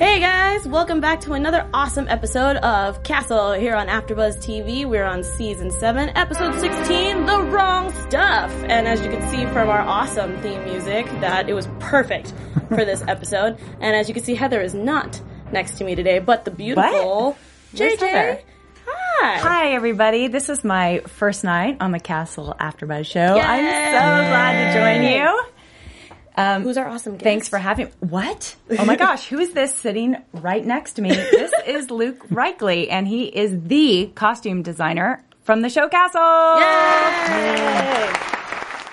Hey guys, welcome back to another awesome episode of Castle here on AfterBuzz TV. We're on season 7, episode 16, The Wrong Stuff. And as you can see from our awesome theme music, that it was perfect for this episode. And as you can see, Heather is not next to me today, but the beautiful Where's JJ. Heather? Hi. Hi, everybody. This is my first night on the Castle AfterBuzz show. I'm so glad to join you. Um, Who's our awesome guest? Thanks for having me. What? Oh my gosh, who is this sitting right next to me? This is Luke Reichle, and he is the costume designer from the show Castle. Yay!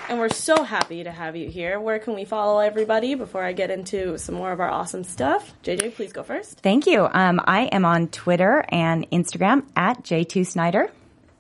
And we're so happy to have you here. Where can we follow everybody before I get into some more of our awesome stuff? JJ, please go first. Thank you. Um, I am on Twitter and Instagram at J2Snyder.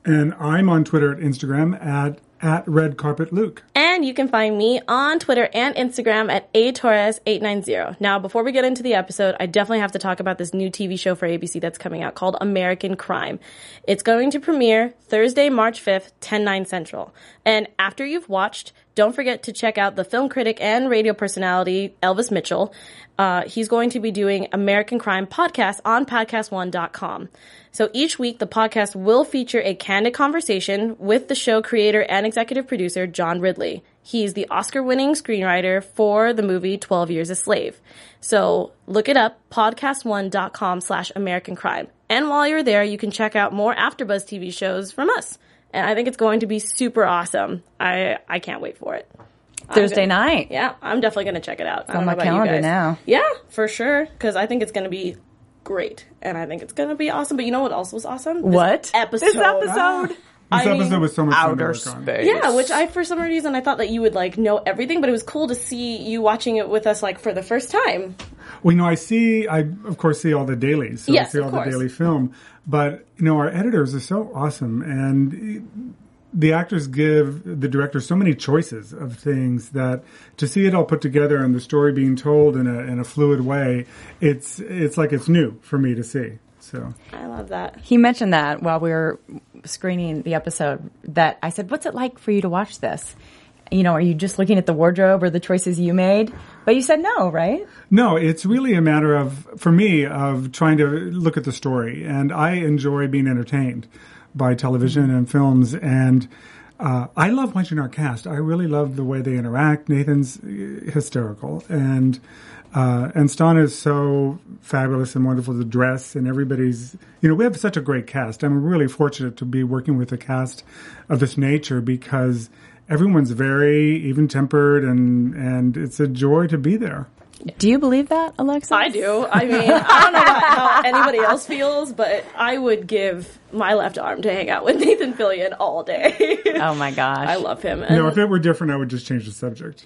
And I'm on Twitter and Instagram at at Red Carpet Luke. And you can find me on Twitter and Instagram at atorres890. Now, before we get into the episode, I definitely have to talk about this new TV show for ABC that's coming out called American Crime. It's going to premiere Thursday, March 5th, 10, 9 central. And after you've watched, don't forget to check out the film critic and radio personality, Elvis Mitchell. Uh, he's going to be doing American Crime podcast on podcast1.com. So each week, the podcast will feature a candid conversation with the show creator and executive producer, John Ridley. He's the Oscar winning screenwriter for the movie 12 Years a Slave. So look it up, podcast1.com slash American Crime. And while you're there, you can check out more AfterBuzz TV shows from us. And I think it's going to be super awesome. I, I can't wait for it. Thursday gonna- night. Yeah, I'm definitely going to check it out. I don't on my calendar now. Yeah, for sure. Because I think it's going to be great, and I think it's going to be awesome. But you know what else was awesome? This What? episode? This episode? Ah. This I mean, episode was so much fun to Outer space. Yeah, which I for some reason I thought that you would like know everything, but it was cool to see you watching it with us like for the first time. Well, you know, I see, I of course see all the dailies, so Yes, I see of all course. the daily film. But you know, our editors are so awesome, and the actors give the director so many choices of things that to see it all put together and the story being told in a in a fluid way, it's it's like it's new for me to see. So I love that. He mentioned that while we were screening the episode that I said, "What's it like for you to watch this?" You know, are you just looking at the wardrobe or the choices you made? But you said no, right? No, it's really a matter of, for me, of trying to look at the story. And I enjoy being entertained by television and films. And uh, I love watching our cast. I really love the way they interact. Nathan's uh, hysterical. And uh, and Stana is so fabulous and wonderful to dress, and everybody's, you know, we have such a great cast. I'm really fortunate to be working with a cast of this nature because everyone's very even tempered, and and it's a joy to be there. Do you believe that, Alexa? I do. I mean, I don't know about how anybody else feels, but I would give my left arm to hang out with Nathan Fillion all day. Oh my gosh! I love him. You And, know, if it were different, I would just change the subject.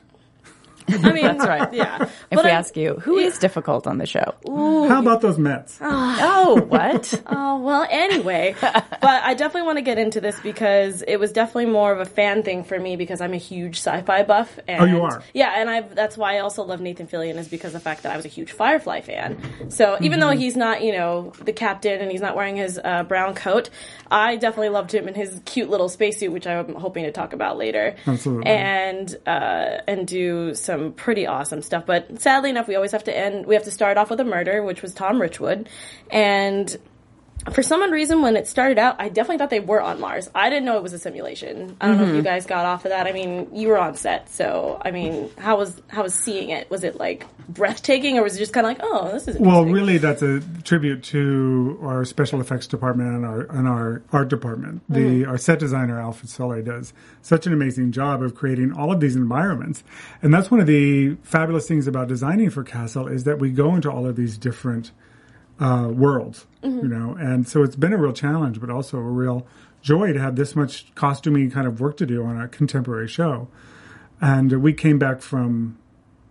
I mean, That's right. Yeah. If But we I- ask you, who is difficult on the show? How about those Mets? Oh, what? Oh, well, anyway. but I definitely want to get into this because it was definitely more of a fan thing for me because I'm a huge sci-fi buff. And, Oh, you are? Yeah, and I that's why I also love Nathan Fillion is because of the fact that I was a huge Firefly fan. So even though he's not, you know, the captain and he's not wearing his uh, brown coat, I definitely loved him in his cute little spacesuit, which I'm hoping to talk about later. Absolutely. And uh, and do some pretty awesome stuff. But sadly enough, we always have to end. We have to start off with a murder, which was Tom Richwood, and for some odd reason, when it started out, I definitely thought they were on Mars. I didn't know it was a simulation. I don't know if you mm-hmm. guys got off of that. I mean, you were on set, so I mean, how was how was seeing it? Was it like breathtaking, or was it just kind of like, oh, this is Well, really, that's a tribute to our special effects department and our and our art department. The mm-hmm. our set designer Alfred Sole does such an amazing job of creating all of these environments, and that's one of the fabulous things about designing for Castle is that we go into all of these different uh, worlds, you know, and so it's been a real challenge, but also a real joy to have this much costuming kind of work to do on a contemporary show. And we came back from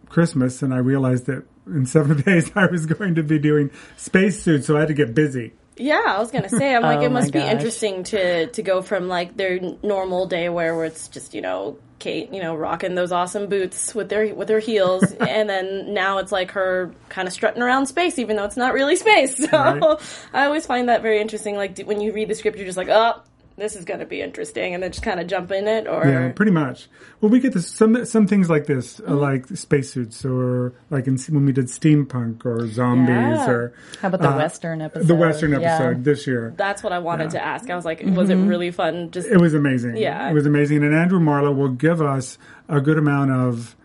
Christmas, and I realized that in seven days I was going to be doing spacesuits, so I had to get busy. Yeah, I was gonna say, I'm like, Oh it must be gosh. interesting to to go from like their normal day where where it's just you know Kate, you know, rocking those awesome boots with their with her heels, and then now it's like her kind of strutting around space, even though it's not really space. So Right. I always find that very interesting. Like when you read the script, you're just like, oh, this is gonna be interesting, and then just kind of jump in it. Or Yeah, pretty much. Well, we get this, some some things like this, uh, like spacesuits, or like in, when we did steampunk or zombies, Yeah. or How about the uh, Western episode? the Western Yeah. episode this year. that's what I wanted Yeah. to ask. I was like, was it really fun? Just It was amazing. Yeah. it was amazing. And Andrew Marlowe will give us a good amount of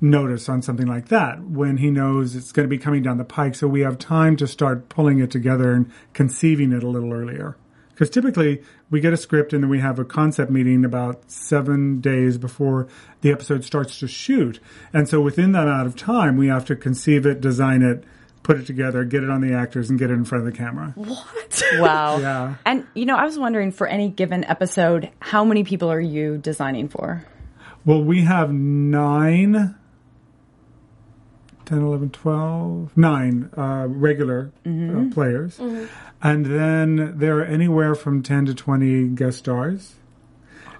notice on something like that when he knows it's going to be coming down the pike. So we have time to start pulling it together and conceiving it a little earlier. Because typically we get a script and then we have a concept meeting about seven days before the episode starts to shoot. And so within that amount of time, we have to conceive it, design it, put it together, get it on the actors, and get it in front of the camera. What? Wow. Yeah. And you know, I was wondering for any given episode, how many people are you designing for? Well, we have nine, 10, 11, 12, nine uh, regular uh, players. And then there are anywhere from 10 to 20 guest stars.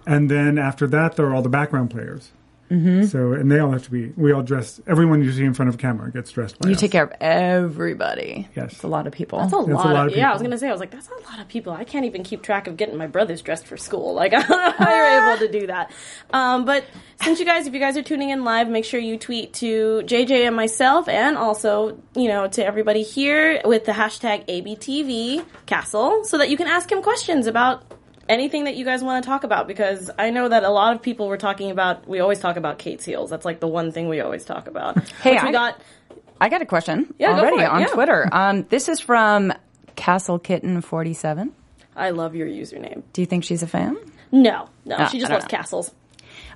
And then after that, there are all the background players. Mm-hmm. So, and they all have to be, we all dress, everyone you see in front of camera gets dressed by You us. take care of everybody. Yes. It's a lot of people. That's a, lot, a lot of, of yeah. I was gonna say, I was like, that's a lot of people. I can't even keep track of getting my brothers dressed for school. Like, I don't know how you're able to do that. Um, but since you guys, if you guys are tuning in live, make sure you tweet to JJ and myself, and also, you know, to everybody here with the hashtag ABTV Castle, so that you can ask him questions about anything that you guys want to talk about. Because I know that a lot of people were talking about. We always talk about Kate's heels. That's like the one thing we always talk about. Hey, I- got. I got a question Yeah, already on yeah. Twitter. Um, this is from Castle Kitten 47. I love your username. Do you think she's a fan? No, no, Ah, she just loves know. castles.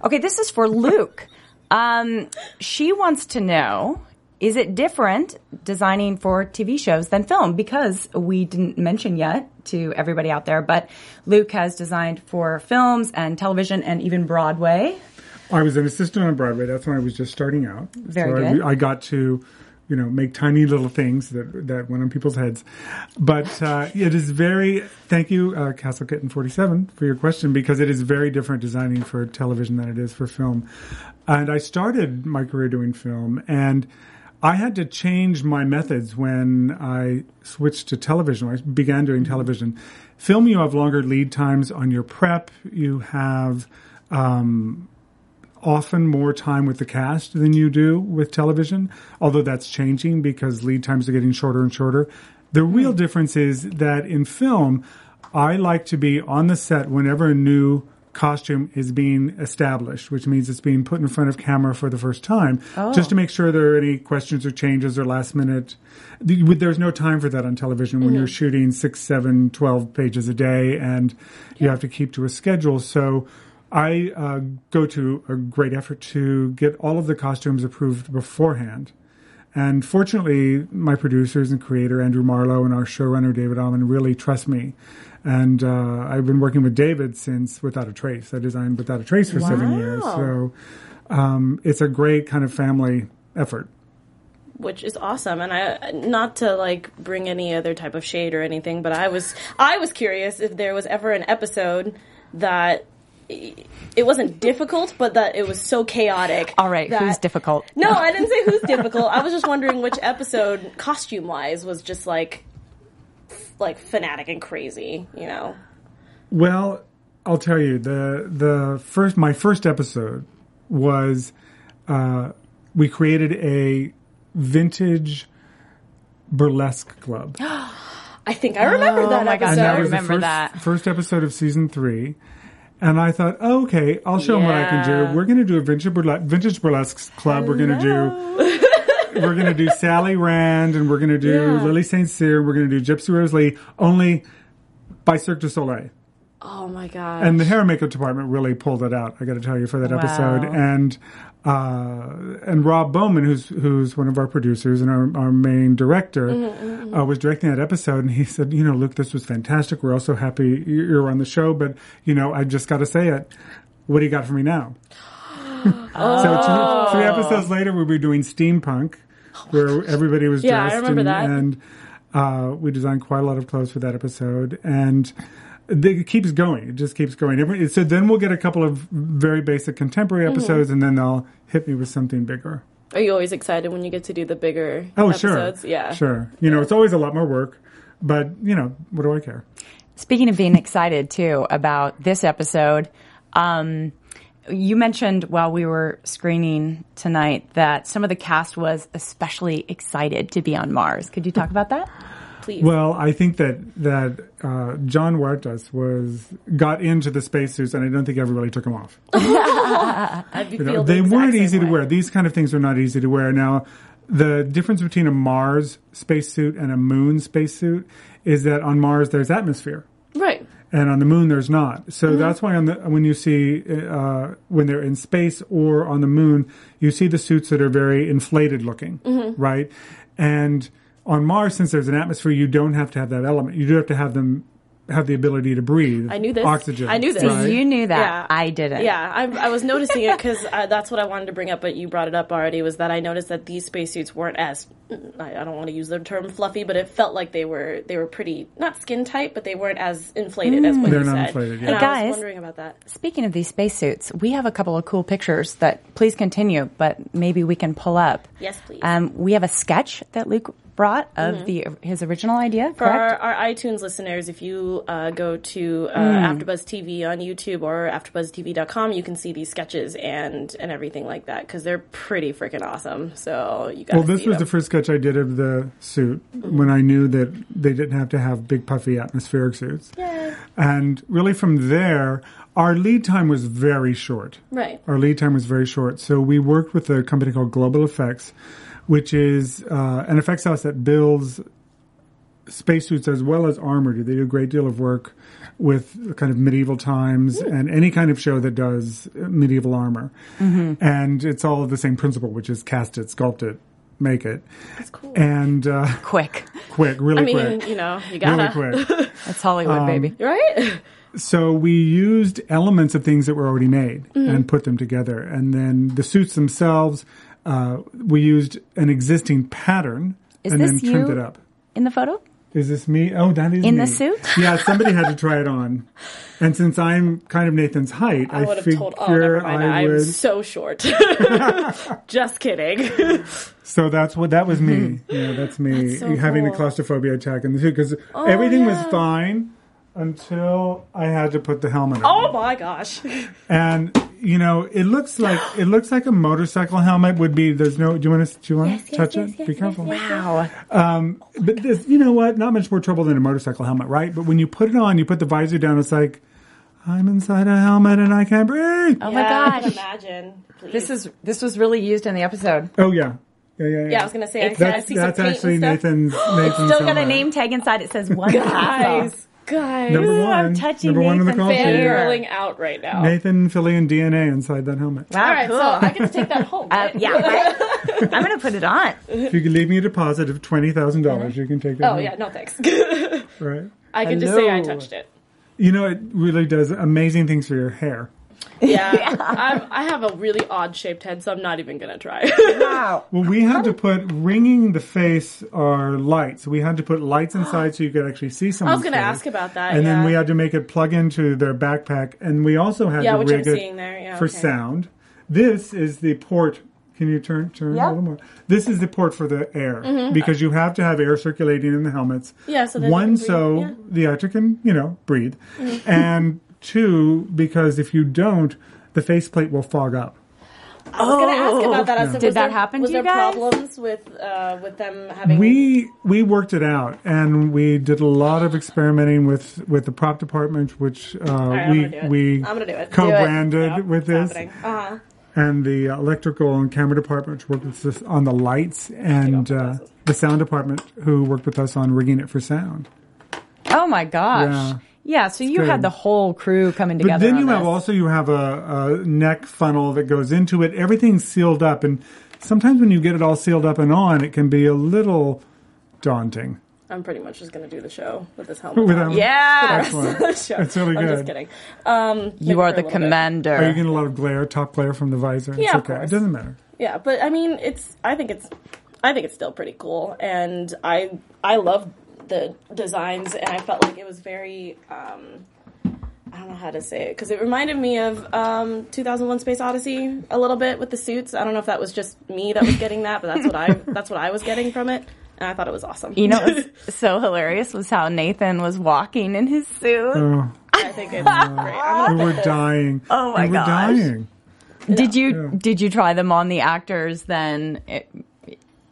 Okay, this is for Luke. Um, she wants to know is it different designing for TV shows than film? Because we didn't mention yet to everybody out there, but Luke has designed for films and television and even Broadway. I was an assistant on Broadway. That's when I was just starting out. Very so good. I, I got to, you know, make tiny little things that that went on people's heads. But uh, it is very. Thank you, uh, Castle Kitten Forty Seven, for your question because it is very different designing for television than it is for film. And I started my career doing film, and I had to change my methods when I switched to television. When I began doing television. Film, you have longer lead times on your prep. You have um, often more time with the cast than you do with television, although that's changing because lead times are getting shorter and shorter. The real difference is that in film, I like to be on the set whenever a new costume is being established, which means it's being put in front of camera for the first time, just to make sure there are any questions or changes or last minute. There's no time for that on television when you're shooting six, seven, twelve pages a day and you have to keep to a schedule. So I uh, go to a great effort to get all of the costumes approved beforehand. And fortunately, my producers and creator, Andrew Marlowe, and our showrunner, David Amann, really trust me. And uh, I've been working with David since Without a Trace. I designed Without a Trace for seven years. So um, it's a great kind of family effort. which is awesome and i not to like bring any other type of shade or anything but i was i was curious if there was ever an episode that it wasn't difficult but that it was so chaotic All right, that- who's difficult? no i didn't say who's difficult i was just wondering which episode costume wise was just like like fanatic and crazy you know Well, I'll tell you the the first my first episode was uh, we created a vintage burlesque club. i think i remember that my gosh, episode I that was remember the first, that. first episode of season three. And I thought, oh, okay, I'll show them what I can Yeah. do. We're going to do a vintage burlesque, vintage burlesque club. We're going to do, we're going to do Sally Rand, and we're going to do Yeah. Lily St. Cyr. We're going to do Gypsy Rose Lee, only by Cirque du Soleil. Oh my god. and the hair and makeup department really pulled it out. I got to tell you for that Wow. episode, and uh, and Rob Bowman, who's who's one of our producers and our, our main director, Uh, was directing that episode, and he said, you know, Luke, this was fantastic. We're also happy you're on the show, but you know, I just got to say it. What do you got for me now? so two, three episodes later, we'll be doing steampunk, where everybody was Yeah, I dressed remember and, that. and uh, we designed quite a lot of clothes for that episode, and it keeps going. It just keeps going. Every, so then we'll get a couple of very basic contemporary Mm-hmm. episodes, and then they'll hit me with something bigger. Are you always excited when you get to do the bigger Oh, episodes? sure, Yeah. sure. You know, it's always a lot more work, but you know, what do I care? Speaking of being excited too about this episode, um, you mentioned while we were screening tonight that some of the cast was especially excited to be on Mars. Could you talk about that? Please. Well, I think that that uh, Jon Huertas was got into the spacesuits, and I don't think everybody took them off. You know, the they weren't easy to wear. These kind of things are not easy to wear. Now, the difference between a Mars spacesuit and a Moon spacesuit is that on Mars there's atmosphere. Right. and on the moon there's not. So Mm-hmm. that's why on the when you see uh, when they're in space or on the moon, you see the suits that are very inflated looking, Mm-hmm. right? And on Mars, since there's an atmosphere, you don't have to have that element. You do have to have them have the ability to breathe. I knew this. Oxygen. I knew this. right? You knew that. Yeah. I didn't. Yeah, I, I was noticing it because that's what I wanted to bring up, but you brought it up already. Was that I noticed that these spacesuits weren't as I, I don't want to use the term fluffy, but it felt like they were they were pretty not skin tight, but they weren't as inflated as what They're you not said. inflated, yeah. And Hey, I guys. was wondering about that. Speaking of these spacesuits, we have a couple of cool pictures that please continue, but maybe we can pull up. Yes, please. Um, we have a sketch that Luke brought of the his original idea, For our, our iTunes listeners, if you uh, go to uh, Mm. AfterBuzz TV on YouTube or AfterBuzzTV.com, you can see these sketches and and everything like that because they're pretty freaking awesome. So you guys. Well, this was the first sketch I did of the suit when I knew that they didn't have to have big, puffy atmospheric suits. And really, from there, our lead time was very short. right. Our lead time was very short. So we worked with a company called Global Effects, which is uh, an effects house that builds spacesuits as well as armor. They do a great deal of work with kind of medieval times and any kind of show that does medieval armor. And it's all the same principle, which is cast it, sculpt it, make it. That's cool. And uh, Quick. quick, really I mean, quick. you know, you gotta. quick. That's Hollywood, Um, baby. Right? So we used elements of things that were already made and put them together. And then the suits themselves, uh, we used an existing pattern Is and this then trimmed you? it up. In the photo? Is this me? Oh, that is In me. the suit? Yeah, somebody had to try it on. And since I'm kind of Nathan's height, I, I would have figure told. Oh, never mind. I I'm would. so short. Just kidding. So that's what that was me. Yeah, that's me so having a cool. claustrophobia attack in the suit because everything was yeah. fine until I had to put the helmet on. oh my gosh. And you know, it looks like it looks like a motorcycle helmet would be. There's no. Do you want to? Do you want to touch it? be careful. Wow. Um, but this, you know what? Not much more trouble than a motorcycle helmet, right? But when you put it on, you put the visor down. It's like I'm inside a helmet and I can't breathe. Oh yeah, my I can gosh. imagine. Please. This is this was really used in the episode. Oh yeah, yeah, yeah. Yeah, I was gonna say. I, I That's see that's some paint actually and stuff. Nathan's. Nathan's Still got a name tag inside. It says one. Guys, guys, Number Ooh, one. I'm touching number one in the Nathan's call hair. sheet. fangirling out right now. Nathan, Fillion DNA inside that helmet. Wow, All right, cool. so I get to take that home. Uh, yeah, right? I'm gonna put it on. If you could leave me a deposit of twenty thousand dollars, you can take that. Oh home. yeah, no thanks. right. I can just say I touched it. You know, it really does amazing things for your hair. Yeah, I'm, I have a really odd shaped head, so I'm not even gonna try. Wow. Well, we had to put ringing the face are lights. We had to put lights inside so you could actually see someone. I was gonna face. ask about that. And yeah. then we had to make it plug into their backpack, and we also had Yeah, to which I'm rig it seeing there, yeah, for okay. sound. This is the port. Can you turn turn Yeah. a little more? This is the port for the air because you have to have air circulating in the helmets. Mm-hmm. Yeah, so one so yeah. Mm-hmm. the actor can you know breathe, and two because if you don't, the faceplate will fog up. I was gonna ask about that. I said, Did was that there- happen Was to you there problems with uh, with them having? We we worked it out, and we did a lot of experimenting with with the prop department, which uh, right, I'm we gonna do it. we I'm gonna do it. co-branded Yep, with it's this, Uh-huh. and the electrical and camera department which worked with us on the lights, and uh, the sound department who worked with us on rigging it for sound. Oh my gosh. Yeah. Yeah, so you good. had the whole crew coming together. But together. then on you have this. also you have a, a neck funnel that goes into it. Everything's sealed up, and sometimes when you get it all sealed up and on, it can be a little daunting. I'm pretty much just gonna do the show with this helmet. Without- on. Yeah, Excellent. Sure. It's really I'm just kidding. Um, you are the little bit. commander. Are you getting a lot of glare, top glare from the visor? It's Yeah, of okay. course. It doesn't matter. Yeah, but I mean, it's. I think it's. I think it's still pretty cool, and I I love the designs, and I felt like it was very. Um, I don't know how to say it because it reminded me of um, 2001: Space Odyssey a little bit with the suits. I don't know if that was just me that was getting that, but that's what I that's what I was getting from it, and I thought it was awesome. You know, what's so hilarious was how Nathan was walking in his suit. Oh, I think it's great. I'm we gonna were dying. Oh my we were gosh. dying. Did you did you try them on the actors then? It,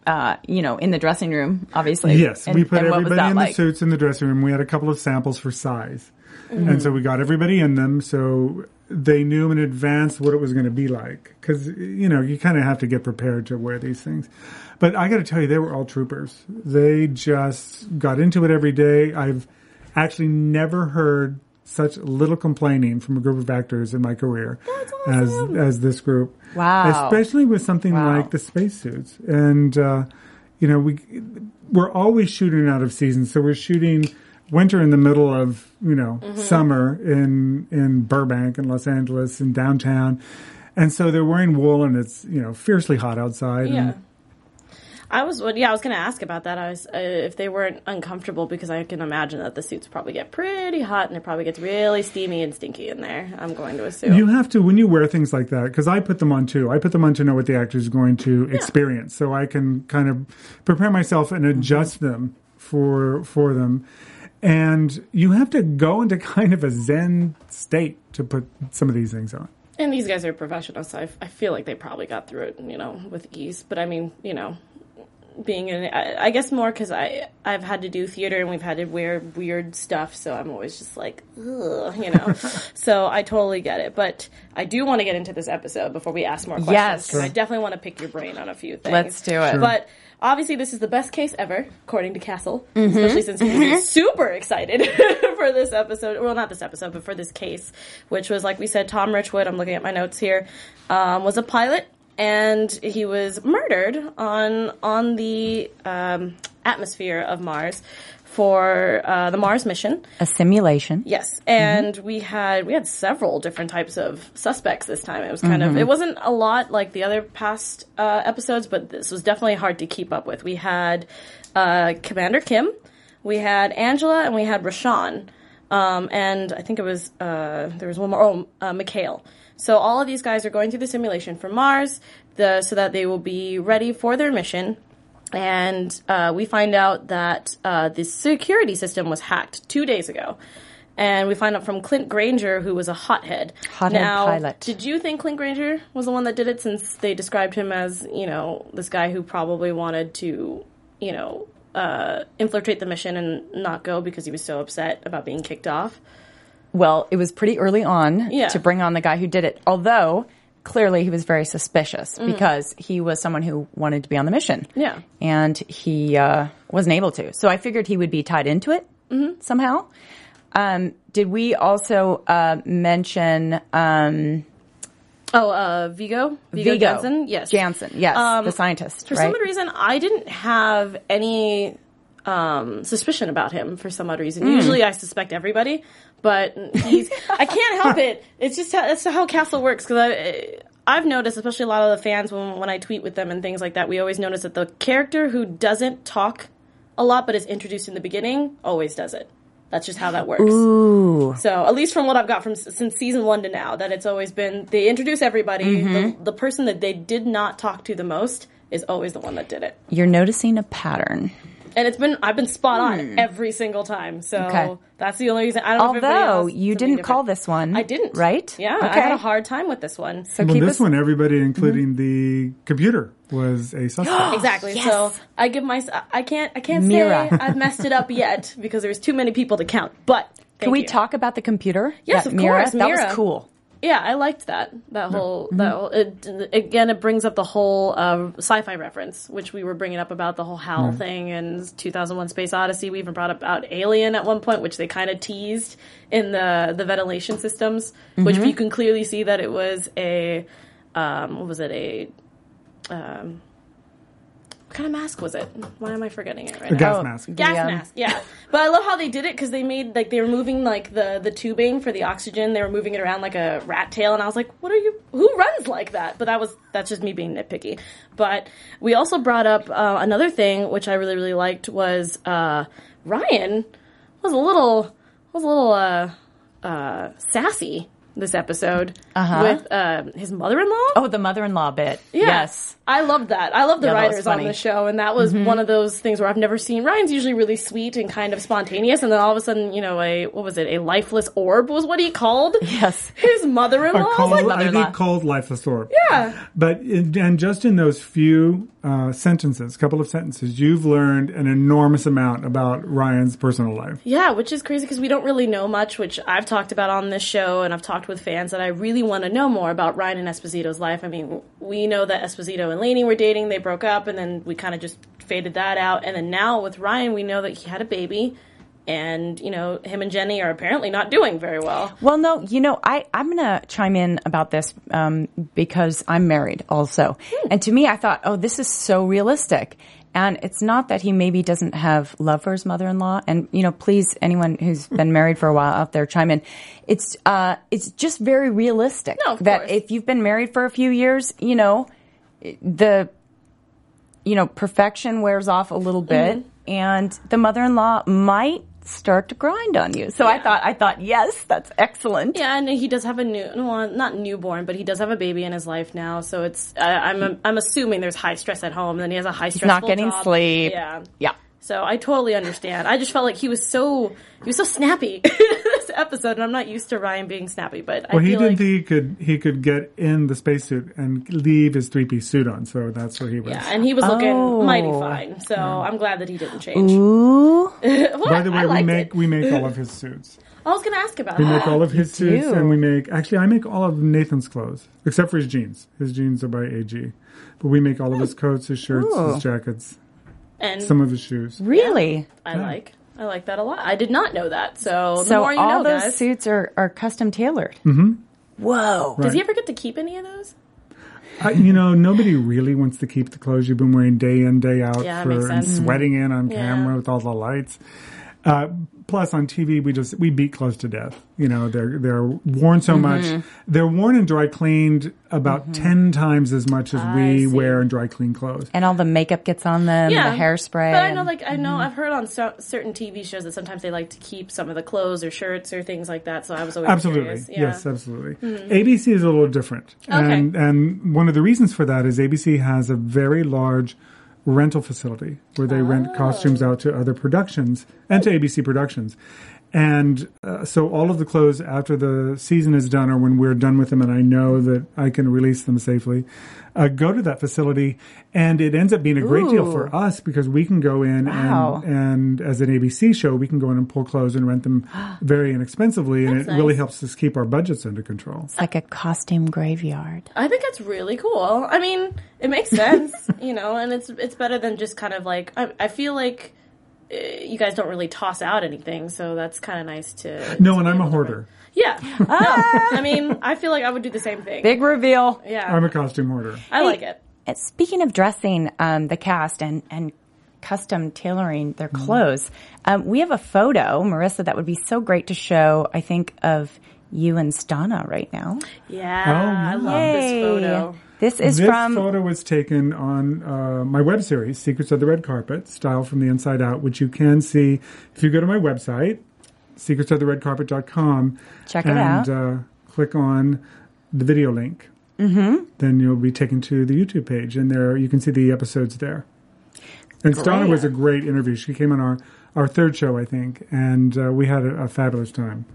uh, you know, in the dressing room, obviously. Yes, And- we put everybody in like? the suits in the dressing room. We had a couple of samples for size. Mm-hmm. And so we got everybody in them so they knew in advance what it was going to be like. Because, you know, you kind of have to get prepared to wear these things. But I got to tell you, they were all troopers. They just got into it every day. I've actually never heard such little complaining from a group of actors in my career as as this group. Wow. Especially with something Wow. like the spacesuits. And uh, you know, we we're always shooting out of season. So we're shooting winter in the middle of, you know, Mm-hmm. summer in in Burbank and Los Angeles and downtown. And so they're wearing wool and it's, you know, fiercely hot outside. Yeah. And I was, yeah, I was going to ask about that. I was, uh, if they weren't uncomfortable, because I can imagine that the suits probably get pretty hot and it probably gets really steamy and stinky in there. I'm going to assume. You have to when you wear things like that because I put them on too. I put them on to know what the actor is going to experience, so I can kind of prepare myself and adjust them for for them. And you have to go into kind of a zen state to put some of these things on. and these guys are professionals, so I, I feel like they probably got through it, you know, with ease. But I mean, you know, being in, I, I guess more because I I've had to do theater and we've had to wear weird stuff, so I'm always just like, ugh, you know. so I totally get it, but I do want to get into this episode before we ask more questions Yes. because I definitely want to pick your brain on a few things. Let's do it. Sure. But obviously, this is the best case ever, according to Castle, especially since he was super excited for this episode. Well, not this episode, but for this case, which was, like we said, Tom Richwood, I'm looking at my notes here, um, was a pilot. And he was murdered on on the um, atmosphere of Mars for uh, the Mars mission. A simulation. Yes, and we had we had several different types of suspects this time. It was kind of it wasn't a lot like the other past uh, episodes, but this was definitely hard to keep up with. We had uh, Commander Kim, we had Angela, and we had Rashawn, um, and I think it was uh, there was one more. Oh, uh, Mikhail. So all of these guys are going through the simulation for Mars, the so that they will be ready for their mission and uh, we find out that uh, the security system was hacked two days ago. And we find out from Clint Granger, who was a hothead. Hothead now, pilot. Did you think Clint Granger was the one that did it since they described him as, you know, this guy who probably wanted to, you know, uh, infiltrate the mission and not go because he was so upset about being kicked off? Well, it was pretty early on Yeah. to bring on the guy who did it. Although clearly he was very suspicious Mm. because he was someone who wanted to be on the mission. Yeah. And he uh, wasn't able to. So I figured he would be tied into it Mm-hmm. somehow. Um, did we also uh, mention um, Oh, uh, Vigo? Vigo, Jansen? Yes. Jansen, yes, Um, the scientist. For right? some odd reason, I didn't have any um, suspicion about him for some odd reason. Usually I suspect everybody, but he's, I can't help it. It's just how, that's how Castle works because I, I've noticed, especially a lot of the fans when, when I tweet with them and things like that, we always notice that the character who doesn't talk a lot but is introduced in the beginning always does it. That's just how that works. Ooh. So at least from what I've got from since season one to now, that it's always been they introduce everybody. The, mm-hmm. the person that they did not talk to the most is always the one that did it, You're noticing a pattern. And it's been I've been spot on hmm. every single time. So Okay. that's the only reason. I don't know Although you didn't different. call this one. I didn't. Right? Yeah, Okay. I had a hard time with this one. So Well, keep this us- one, everybody, mm-hmm. including the computer, was a suspect. Exactly. Yes. So I give my I can't I can't Mira. say I've messed it up yet because there's too many people to count. But Can we you. talk about the computer? Yes, That of Mira? course, That was cool. Yeah, I liked that. That whole Mm-hmm. that whole, it, again, it brings up the whole uh, sci-fi reference, which we were bringing up about the whole HAL Mm-hmm. thing and 2001: Space Odyssey. We even brought up about Alien at one point, which they kind of teased in the the ventilation systems, which Mm-hmm. you can clearly see that it was a um, what was it a um, kind of mask was it? Why am I forgetting it right A now? gas Oh, mask. gas Yeah. mask yeah but i love how they did it because they made like they were moving like the the tubing for the oxygen they were moving it around like a rat tail and i was like what are you who runs like that but that was that's just me being nitpicky but we also brought up uh, another thing which i really really liked was uh ryan was a little was a little uh uh sassy this episode with uh, his mother-in-law Oh, the mother-in-law bit. yeah. Yes. I love that. I love the Yeah, writers on the show, and that was one of those things where I've never seen. Ryan's usually really sweet and kind of spontaneous, and then all of a sudden, you know, a what was it? A lifeless orb was what he called Yes. his mother-in-law. A I was cold, like, mother-in-law. think cold lifeless orb. yeah, But in, and just in those few uh, sentences, couple of sentences, you've learned an enormous amount about Ryan's personal life. yeah, which is crazy because we don't really know much. Which I've talked about on this show, and I've talked with fans that I really want to know more about Ryan and Esposito's life. I mean, we know that Esposito and Lanie were dating; they broke up, and then we kind of just faded that out. And then now with Ryan, we know that he had a baby. And you know him and Jenny are apparently not doing very well. Well, no, you know, I, I'm going to chime in about this um, because I'm married also. And to me, I thought, oh, this is so realistic. And it's not that he maybe doesn't have love for his mother-in-law. And, you know, please, anyone who's been married for a while out there, chime in. It's, uh, it's just very realistic No, that course. if you've been married for a few years, you know, the, you know, perfection wears off a little bit Mm-hmm. and the mother-in-law might start to grind on you. So I thought, I thought, yes, that's excellent. Yeah, and he does have a new, well, not newborn, but he does have a baby in his life now. So it's, I I'm, I'm assuming there's high stress at home, and then he has a high stress. not getting sleep. Yeah, Yeah. So I totally understand. I just felt like he was so, he was so snappy episode, and I'm not used to Ryan being snappy, but I Well, he didn't like, think he could he could get in the spacesuit and leave his three piece suit on, so that's where he was. yeah, and he was looking Oh. mighty fine. So I'm glad that he didn't change. Ooh. What? By the way, I we make it. we make all of his suits. I was going to ask about We that. make all of his suits, do. and we make actually I make all of Nathan's clothes except for his jeans. His jeans are by AG, but we make all of his coats, his shirts, Ooh. his jackets, and some of his shoes. Really? I like, I like that a lot. I did not know that. So the So more you all know, those guys. suits are, are custom tailored. Mm-hmm. Whoa. Does he ever get to keep any of those? I, you know, nobody really wants to keep the clothes you've been wearing day in, day out Yeah, for and sweating in on Yeah. camera with all the lights. Uh, plus, on TV, we just we beat clothes to death. You know, they're they're worn so Mm-hmm. much. They're worn and dry cleaned about ten times as much as we see. wear and dry clean clothes. And all the makeup gets on them, the hairspray. But I know, like, I know, I've heard on so, certain TV shows that sometimes they like to keep some of the clothes or shirts or things like that. So I was always Absolutely. curious. Yeah. Yes, absolutely. ABC is a little different. Okay. And, and one of the reasons for that is ABC has a very large rental facility where they rent costumes Oh. out to other productions and to ABC Productions. And uh, so all of the clothes after the season is done or when we're done with them and I know that I can release them safely, uh, go to that facility. And it ends up being a great deal for us because we can go in Wow. and, and as an ABC show, we can go in and pull clothes and rent them very inexpensively. And it That's really helps us keep our budgets under control. it's like a costume graveyard. I think that's really cool. I mean, it makes sense, you know, and it's it's better than just kind of like I, I feel like you guys don't really toss out anything, so that's kind of nice to. No, to and I'm a able to- hoarder. Yeah, no, I mean, I feel like I would do the same thing. Big reveal. yeah, I'm a costume hoarder. I like it. Uh, Speaking of dressing um, the cast and, and custom tailoring their Mm-hmm. clothes, um, we have a photo, Marissa, that would be so great to show, I think, of you and Stana right now. Yeah, Oh, I love this photo. This is this from photo was taken on uh, my web series, Secrets of the Red Carpet, Style from the Inside Out, which you can see if you go to my website, secretsoftheredcarpet.com. Check it and, out. uh, click on the video link. Mm-hmm. Then you'll be taken to the YouTube page, and there you can see the episodes there. And Stana was a great interview. She came on our, our third show, I think, and uh, we had a, a fabulous time.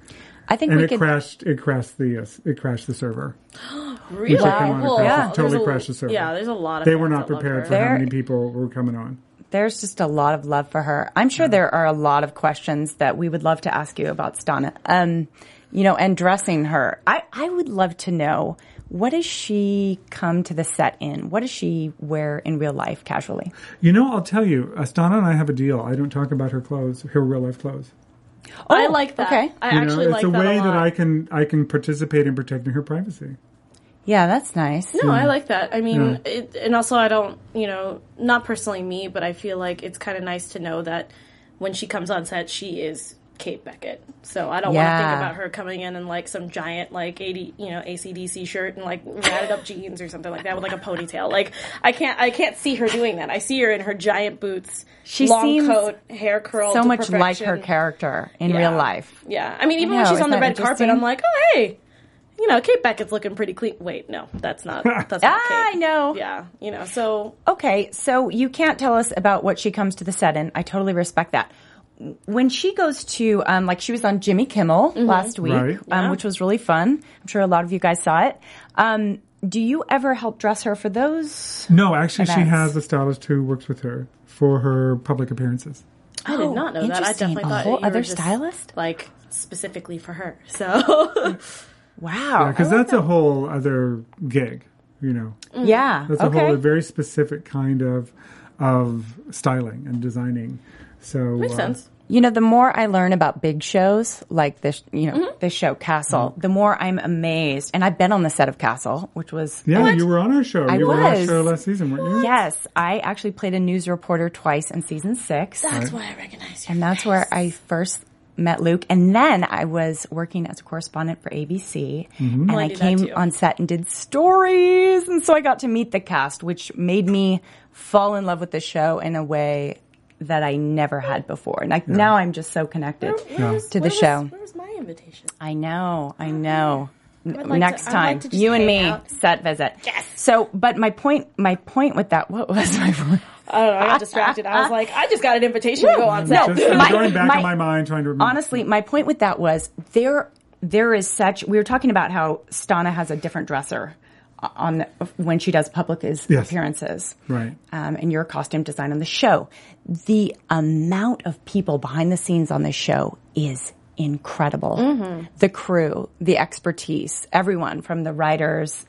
I think And we it could. crashed. It crashed the uh, it crashed the server. Really Wow. cool. Yeah. Totally a- crashed the server. Yeah, there's a lot of. They were not love prepared her. for how many people were coming on. there's just a lot of love for her. I'm sure there are a lot of questions that we would love to ask you about Stana. Um, you know, and dressing her. I, I would love to know what does she come to the set in? What does she wear in real life casually? You know, I'll tell you, Astana and I have a deal. I don't talk about her clothes, her real life clothes. I Oh, like that. okay. I You actually know, like it's a that way a lot. that I can I can participate in protecting her privacy. Yeah, that's nice. No, I like that. I mean, Yeah. it, and also I don't, you know, not personally me, but I feel like it's kind of nice to know that when she comes on set, she is Kate Beckett. So I don't want to think about her coming in in like some giant like 80, you know, ACDC shirt and like ratted up jeans or something like that with like a ponytail. Like I can't, I can't see her doing that. I see her in her giant boots, She long seems coat, hair curled, So to much like her character in Yeah. real life. Yeah, I mean, even I when she's on the red carpet. I'm like, oh hey, you know, Kate Beckett's looking pretty clean. Wait, no, that's not. That's not Ah, I know. Yeah, you know, so Okay, so you can't tell us about what she comes to the set in. I totally respect that. When she goes to, um, like she was on Jimmy Kimmel last week, Right. um, Yeah. which was really fun. I'm sure a lot of you guys saw it. Um, do you ever help dress her for those? No, actually, she has a stylist who works with her for her public appearances. I did not know that. I interesting. definitely A thought whole you were other just, stylist? like specifically for her. So Wow. Because that's a whole other gig, you know. yeah. That's okay. a whole a very specific kind of of styling and designing. So makes uh, sense. You know, the more I learn about big shows like this, you know, Mm-hmm. this show Castle, the more I'm amazed. And I've been on the set of Castle, which was Yeah, you were on our show. I you were on our was. show last season, weren't you? yes, I actually played a news reporter twice in season six. That's why I recognize you. And that's where I first met Luke. And then I was working as a correspondent for ABC. And Oh, I I came on set and did stories. And so I got to meet the cast, which made me fall in love with the show in a way that I never had before. And like now I'm just so connected Where's- to the where was- show. Where's my invitation? I know, I know. Like Next to- time, like you and me out. set visit. Yes. So, but my point, my point with that, what was my point? I don't know. I got distracted. I was like, I just got an invitation to go on set. Just I'm My- going back my- in my mind trying to remember. Honestly, my point with that was there. There is such. We were talking about how Stana has a different dresser on the, when she does public is, Yes. appearances, Right. Um, and your costume design on the show. The amount of people behind the scenes on this show is incredible. The crew, the expertise, everyone from the writers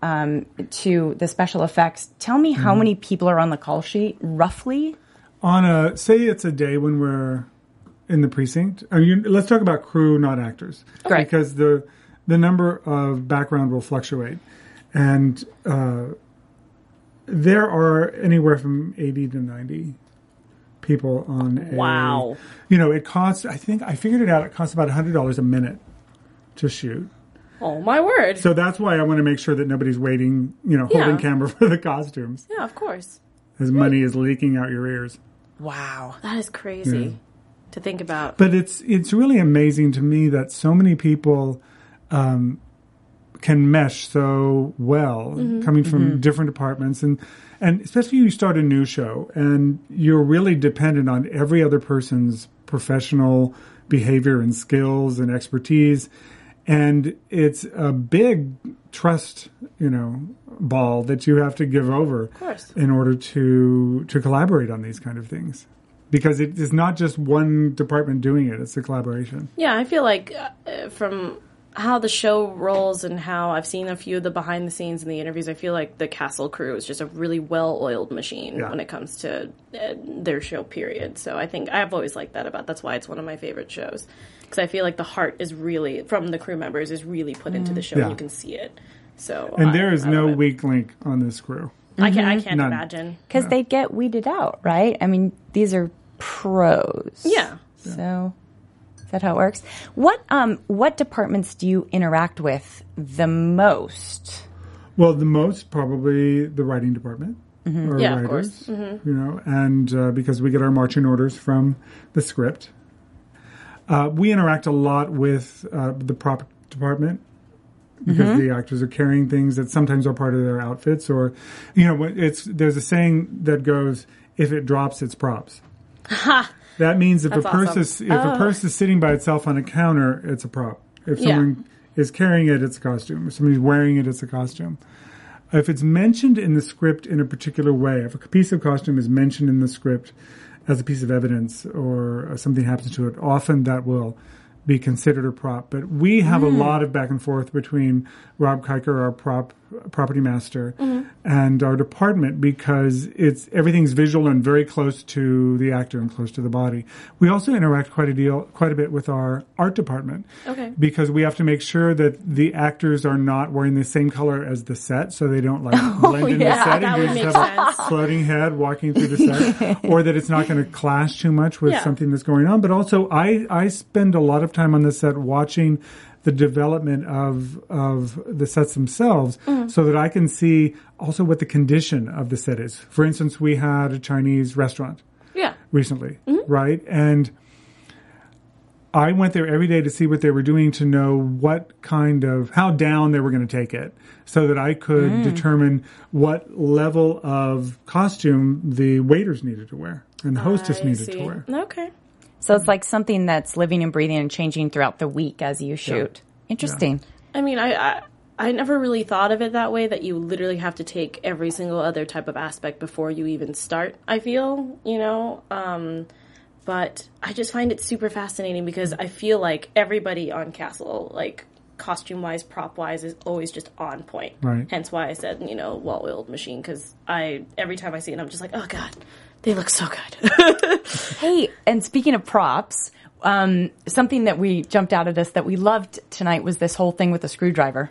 um, to the special effects. Tell me how many people are on the call sheet, roughly. on a say it's a day when we're in the precinct. I mean, let's talk about crew, not actors, Great. because the the number of background will fluctuate, and uh, there are anywhere from eighty to ninety people on. A, Wow. You know, it costs. I think I figured it out. It costs about hundred dollars a minute to shoot. Oh my word. So that's why I want to make sure that nobody's waiting. You know, holding Yeah. camera for the costumes yeah, of course. as money is leaking out your ears. Wow. That is crazy to think about. but it's it's really amazing to me that so many people um, can mesh so well coming from different departments. And and especially you start a new show and you're really dependent on every other person's professional behavior and skills and expertise. And it's a big trust you know ball that you have to give over in order to to collaborate on these kind of things. Because it is not just one department doing it it's a collaboration. Yeah, I feel like uh, from how the show rolls and how I've seen a few of the behind the scenes and the interviews, I feel like the Castle crew is just a really well oiled machine Yeah. when it comes to uh, their show, period. So I think I've always liked that about That's why it's one of my favorite shows. Because I feel like the heart is really, from the crew members, is really put into the show Yeah. and you can see it. So and I- there is no it. weak link on this crew I can't, I can't None. imagine. Because they get weeded out, right? I mean, these are pros. Yeah. So is that how it works? What um what departments do you interact with the most? well the most probably the writing department or Mm-hmm. Yeah, of writers course. Mm-hmm. you know and uh, because we get our marching orders from the script uh, we interact a lot with uh, the prop department because Mm-hmm. the actors are carrying things that sometimes are part of their outfits or you know what- it's there's a saying that goes if it drops it's props that means if a purse awesome. is if a oh. purse is sitting by itself on a counter it's a prop if Yeah. someone is carrying it it's a costume if somebody's wearing it it's a costume if it's mentioned in the script in a particular way, if a piece of costume is mentioned in the script as a piece of evidence or something happens to it, often that will be considered a prop. But we have a hmm. lot of back and forth between Rob Kiker, our prop property master, and our department because it's everything's visual and very close to the actor and close to the body. We also interact quite a deal, quite a bit with our art department. Okay. Because we have to make sure that the actors are not wearing the same color as the set, so they don't like blend in yeah, the set and just have a floating head walking through the set, or that it's not going to clash too much with Yeah. something that's going on. But also, I I spend a lot of time on the set watching the development of of the sets themselves, Mm-hmm. so that I can see also what the condition of the set is. For instance, we had a Chinese restaurant Yeah. recently, Mm-hmm. right? And I went there every day to see what they were doing to know what kind of how down they were going to take it so that I could Mm. determine what level of costume the waiters needed to wear and the hostess I needed see. to wear. Okay. So it's like something that's living and breathing and changing throughout the week as you shoot. Interesting. I mean, I, I I never really thought of it that way. That you literally have to take every single other type of aspect before you even start. I feel, you know, um, but I just find it super fascinating because I feel like everybody on Castle, like costume wise, prop wise, is always just on point. Right. Hence why I said, you know, well oiled machine because I every time I see it, I'm just like, oh god, they look so good. Hey, and speaking of props, um, something that we jumped out at us that we loved tonight was this whole thing with the screwdriver.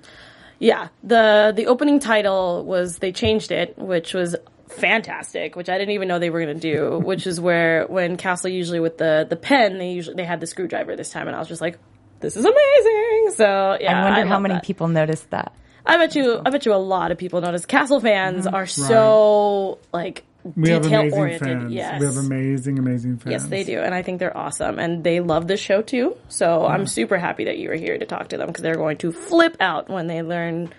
Yeah, the the opening title was they changed it, which was fantastic, which I didn't even know they were going to do. which is where when Castle usually with the the pen, they usually they had the screwdriver this time, and I was just like, this is amazing. So yeah, I wonder how many that. people noticed that. I bet you. I bet you a lot of people notice. Castle fans are so like We have amazing oriented. fans. Yes, We have amazing, amazing fans. Yes, they do, and I think they're awesome, and they love this show too. So I'm super happy that you were here to talk to them because they're going to flip out when they learn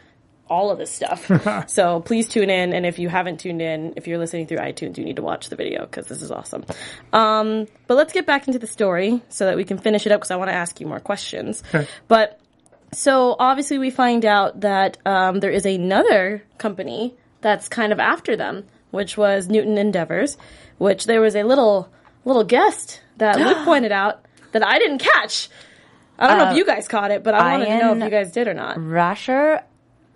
all of this stuff. so please tune in, and if you haven't tuned in, if you're listening through iTunes, you need to watch the video because this is awesome. Um, but let's get back into the story so that we can finish it up because I want to ask you more questions. Okay. But so obviously we find out that um, there is another company that's kind of after them, which was Newton Endeavors, which there was a little little guest that Luke pointed out that I didn't catch. I don't know if uh, you guys caught it, but I wanted to know if you guys did or not. Rasher,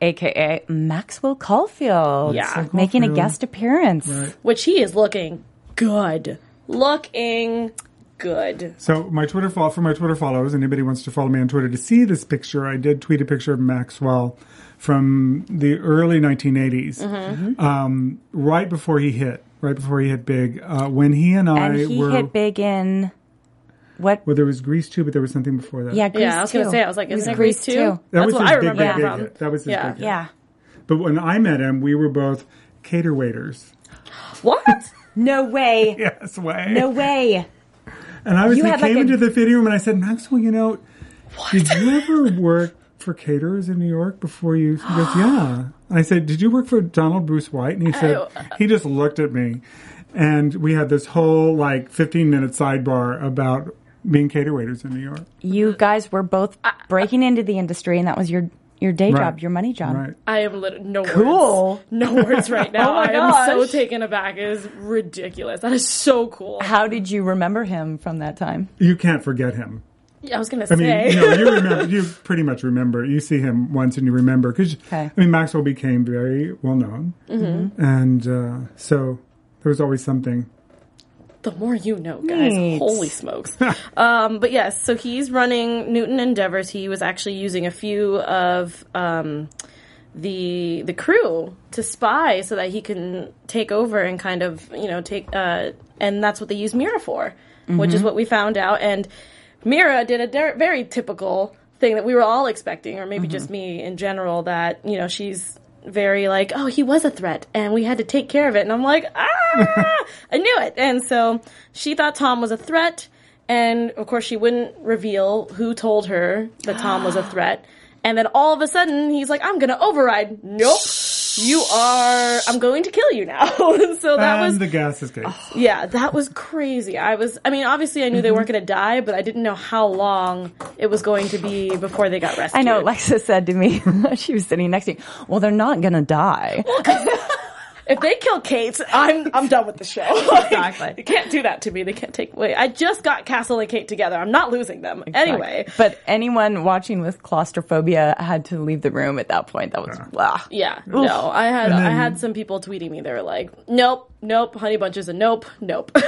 aka Maxwell Caulfield, Yeah. making a guest appearance. Which he is looking good, looking good. So my Twitter follow for my Twitter followers, anybody wants to follow me on Twitter to see this picture, I did tweet a picture of Maxwell from the early 1980s, Mm-hmm. um, right before he hit, right before he hit big. Uh, when he and I And he were, hit big in what? well, there was Grease 2, but there was something before that. Yeah, Grease Yeah, I was going to say, I was like, isn't it Grease Grease 2? That That's was what his I big, remember big, him big from. hit. That was his Yeah. big hit. Yeah. But when I met him, we were both cater waiters. What? No way. Yes, way. No way. And I was You he had like came a- into the fitting room and I said, Maxwell, you know, did you ever work for caterers in New York before you? He goes, yeah. And I said, did you work for Donald Bruce White? And he said, oh. he just looked at me, and we had this whole like 15 minute sidebar about being cater waiters in New York. You guys were both breaking into the industry, and that was your your day Right. job, your money job. Right. I am lit- no Cool. words. No words right now. Oh my I am so taken aback. It is ridiculous. That is so cool. How did you remember him from that time? You can't forget him. I was gonna say. I mean, you know, you remember, you pretty much remember. You see him once and you remember because Okay. I mean, Maxwell became very well known, Mm-hmm. and uh, so there was always something. the more you know, guys. Neat. Holy smokes. um, but yes, so he's running Newton Endeavors. He was actually using a few of um, the the crew to spy so that he can take over and kind of you know take uh, and that's what they use Mira for, which is what we found out. And Mira did a very typical thing that we were all expecting, or maybe just me in general. That you know she's very like, oh, he was a threat, and we had to take care of it. And I'm like, ah, I knew it. And so she thought Tom was a threat, and of course she wouldn't reveal who told her that Tom was a threat. And then all of a sudden he's like, I'm gonna override. Nope. You are. I'm going to kill you now. so that and was the gas escapes. yeah, that was crazy. I was, I mean, obviously I knew they weren't going to die, but I didn't know how long it was going to be before they got rescued. I know. Lexa said to me, she was sitting next to me. Well, they're not gonna die. if they kill Kate, I'm I'm done with the show. Exactly. you can't do that to me. They can't take away. I just got Castle and Kate together. I'm not losing them. Anyway, but anyone watching with claustrophobia had to leave the room at that point. That was blah. Ah. yeah, no, I had then- I had some people tweeting me. They were like, "Nope, nope, Honey Bunches, a nope, nope."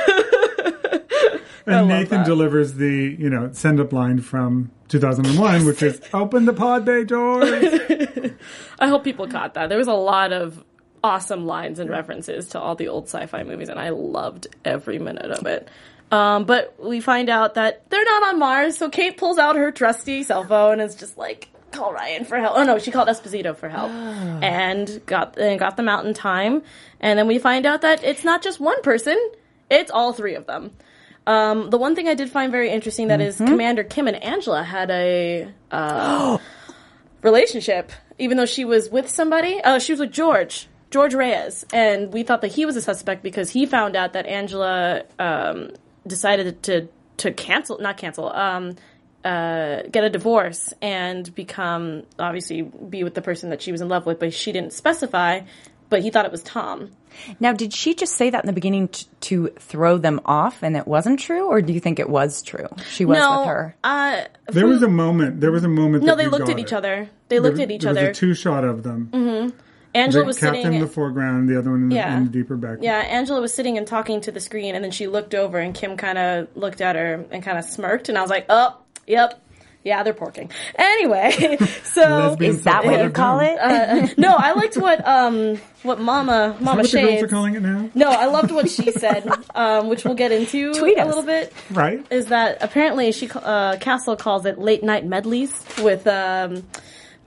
And Nathan that. delivers the, you know, send up line from 2001, which is open the pod bay doors. I hope people caught that. There was a lot of awesome lines and references to all the old sci-fi movies, and I loved every minute of it. Um, but we find out that they're not on Mars, so Kate pulls out her trusty cell phone and is just like, "Call Ryan for help." Oh no, she called Esposito for help, and got and got them out in time. And then we find out that it's not just one person; it's all three of them. Um, the one thing I did find very interesting that is Commander Kim and Angela had a uh, relationship, even though she was with somebody. Oh, she was with George, George Reyes, and we thought that he was a suspect because he found out that Angela um, decided to to cancel, not cancel, um, uh, get a divorce and become obviously be with the person that she was in love with, but she didn't specify. But he thought it was Tom. Now, did she just say that in the beginning t- to throw them off, and it wasn't true, or do you think it was true? She was no, with her. Uh, There was a moment, there was a moment no, that they looked got at each other. They looked There- at each there other. Mm-hmm. was a two shot of them. Angela the was captain sitting in the foreground, the other one in, the- in the deeper background. Yeah, Angela was sitting and talking to the screen, and then she looked over, and Kim kind of looked at her and kind of smirked, and I was like, "Oh, yep, yeah, they're porking." Anyway, so Is that what you call them. it? no, I liked what um what Mama Mama What the girls Shades. are calling it now? No, I loved what she said, um, which we'll get into Tweet a us. little bit. Right? Is that apparently she uh, Castle calls it late night medleys with um,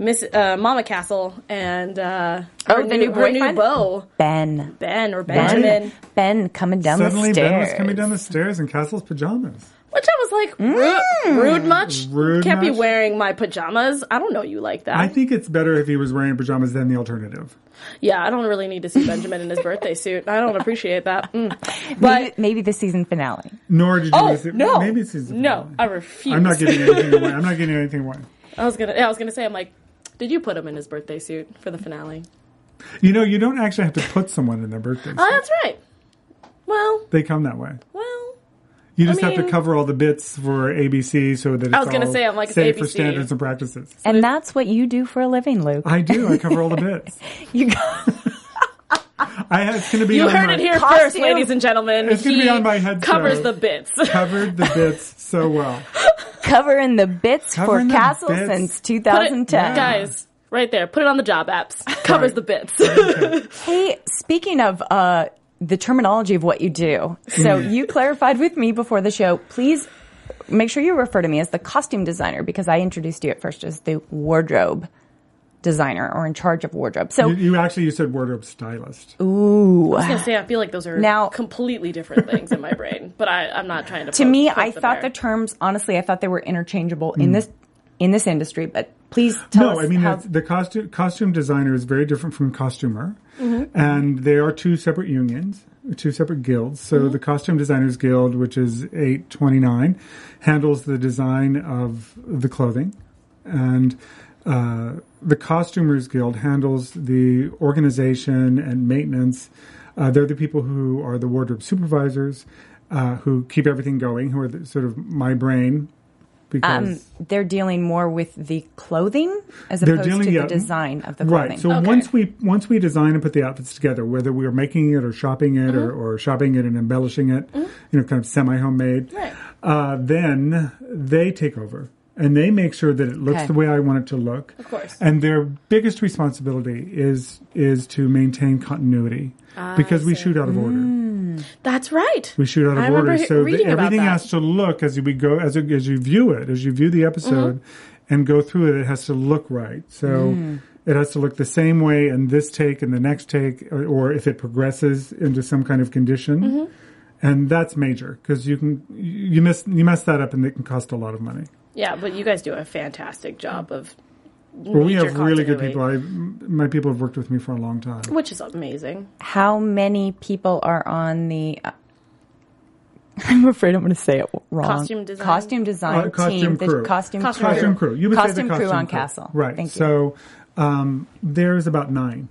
Miss uh, Mama Castle and uh, Oh, her the new, new her new boyfriend? beau Ben. Ben or Benjamin. Ben coming down Suddenly the Ben stairs. was coming down the stairs in Castle's pajamas. Which I was like, rude, rude much? Rude Can't be wearing my pajamas. I don't know you like that. I think it's better if he was wearing pajamas than the alternative. yeah, I don't really need to see Benjamin in his birthday suit. I don't appreciate that. Mm. But maybe the season finale. Nor did you oh miss it. no, Maybe it's his no, I refuse. I'm not giving anything away. I'm not giving anything away. I was gonna. Yeah, I was gonna say. I'm like, did you put him in his birthday suit for the finale? You know, you don't actually have to put someone in their birthday. Oh, suit. Oh, that's right. Well, They come that way. well. You just I have to cover all the bits for ABC so that it's I was gonna say, I'm like, it's safe for standards and practices. And that's what you do for a living, Luke. I do. I cover all the bits. You got, I have, it's going to be You on heard my, it here Costume. first, ladies and gentlemen. It's gonna be on my headstone. Covers the bits. covered the bits so well. covering the bits Covering for the Castle bits. since Put it- 2010. guys, right there. Put it on the job apps. Covers the bits. Hey, speaking of uh, the terminology of what you do, so you clarified with me before the show. Please make sure you refer to me as the costume designer because I introduced you at first as the wardrobe designer or in charge of wardrobe. So You, you actually you said wardrobe stylist. ooh, I was gonna say I feel like those are Now- completely different things in my brain, but I, I'm not trying to. to poke- me, poke I the thought bear. the terms honestly, I thought they were interchangeable in this in this industry. But please tell us No, I mean how. the costume costume designer is very different from costumer, Mm-hmm. and they are two separate unions, two separate guilds. So Mm-hmm. the Costume Designers Guild, which is eight twenty nine, handles the design of the clothing, and uh, the Costumers Guild handles the organization and maintenance. Uh, they're the people who are the wardrobe supervisors, uh, who keep everything going, who are the, sort of my brain. Because um, they're dealing more with the clothing as opposed dealing- to yeah. the design of the clothing. Right. So Okay. once we once we design and put the outfits together, whether we are making it or shopping it or, or shopping it and embellishing it, you know, kind of semi homemade, Right. uh, then they take over and they make sure that it looks Okay. the way I want it to look. Of course. And their biggest responsibility is is to maintain continuity because we shoot out of order. That's right. We shoot out of I order, so about everything has to look as we go as as you view it, as you view the episode Mm-hmm. and go through it. It has to look right. So Mm. it has to look the same way in this take and the next take, or, or if it progresses into some kind of condition. Mm-hmm. And that's major because you can you miss you mess that up and it can cost a lot of money. Yeah, but you guys do a fantastic job of. Well, we have really good people. I my people have worked with me for a long time. which is amazing. How many people are on the uh, I'm afraid I'm going to say it wrong. Costume design. Costume design Uh, costume team. crew. The costume, Costume crew. Costume crew. You would costume say the costume crew on Castle. Right. Thank. So um, there's about nine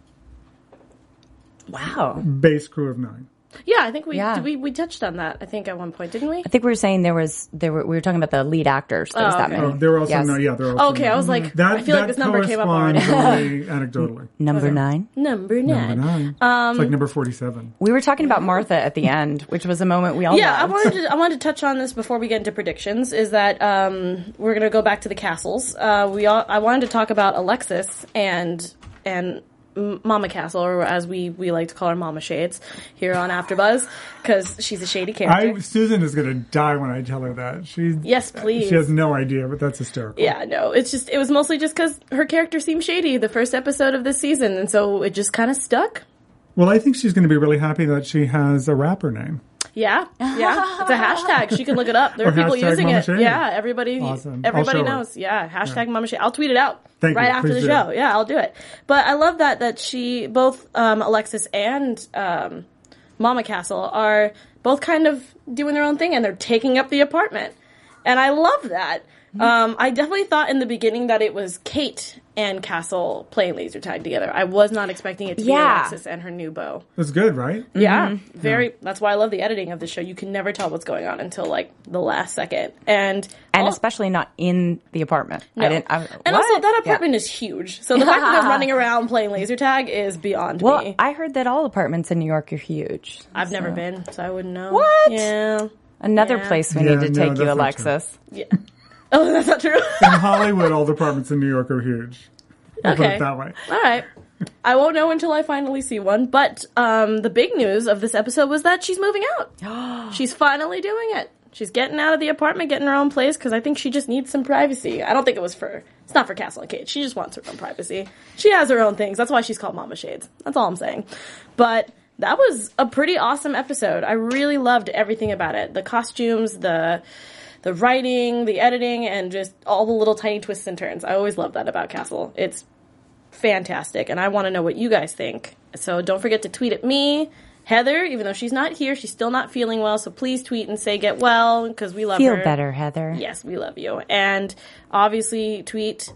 wow. base crew of nine. Yeah, I think we, Yeah. we we touched on that. I think at one point, didn't we? I think we were saying there was there were we were talking about the lead actors. There's Oh, that okay. many. Oh, there were also Yes. no, yeah, there were also Okay, I was like, that, I feel like this number came up corresponds already. anecdotally. Number nine. Number nine. Number nine. Um, it's like number forty-seven. We were talking about Martha at the end, which was a moment we all Yeah, I wanted to I wanted to touch on this before we get into predictions. Is that um, we're going to go back to the castles. Uh, we all, I wanted to talk about Alexis and and M- Mama Castle, or as we we like to call her, Mama Shades, here on AfterBuzz, because she's a shady character. I Susan is going to die when I tell her that. She yes, please. she has no idea, but that's hysterical. Yeah, no, it's just it was mostly just because her character seemed shady the first episode of this season, and so it just kind of stuck. Well, I think she's going to be really happy that she has a rapper name. Yeah, yeah, it's a hashtag. She can look it up. There Or are people hashtag using Mama it. Shady. Yeah, everybody, Awesome. I'll everybody show her. knows. Yeah, hashtag Mama Shady. I'll tweet it out Thank right you. after the Please do. show. Yeah, I'll do it. But I love that that she both um, Alexis and um, Mama Castle are both kind of doing their own thing, and they're taking up the apartment, and I love that. Mm-hmm. Um, I definitely thought in the beginning that it was Kate and Castle playing laser tag together. I was not expecting it to be Alexis and her new beau. That's good, right? Yeah, mm-hmm. very. That's why I love the editing of the show. You can never tell what's going on until like the last second, and and al- especially not in the apartment. no. I didn't. I, and what? also that Yeah. apartment is huge. So the fact that they're running around playing laser tag is beyond Well, me. I heard that all apartments in New York are huge. I've never been, so I wouldn't know. What? Yeah. Another Yeah. place we Yeah, need to no, take you, that's not true. Alexis. Yeah. Oh, that's not true. In Hollywood, all the apartments in New York are huge. I'll Put Okay. it that way. All right. I won't know until I finally see one. But um, the big news of this episode was that she's moving out. she's finally doing it. She's getting out of the apartment, getting her own place because I think she just needs some privacy. I don't think it was for. It's not for Castle and Kate. She just wants her own privacy. She has her own things. That's why she's called Mama Shades. That's all I'm saying. But that was a pretty awesome episode. I really loved everything about it. The costumes, the the writing, the editing, and just all the little tiny twists and turns. I always love that about Castle. It's fantastic, and I want to know what you guys think. So don't forget to tweet at me, Heather. Even though she's not here, she's still not feeling well. So please tweet and say get well because we love you. Feel her. better, Heather. Yes, we love you. And obviously, tweet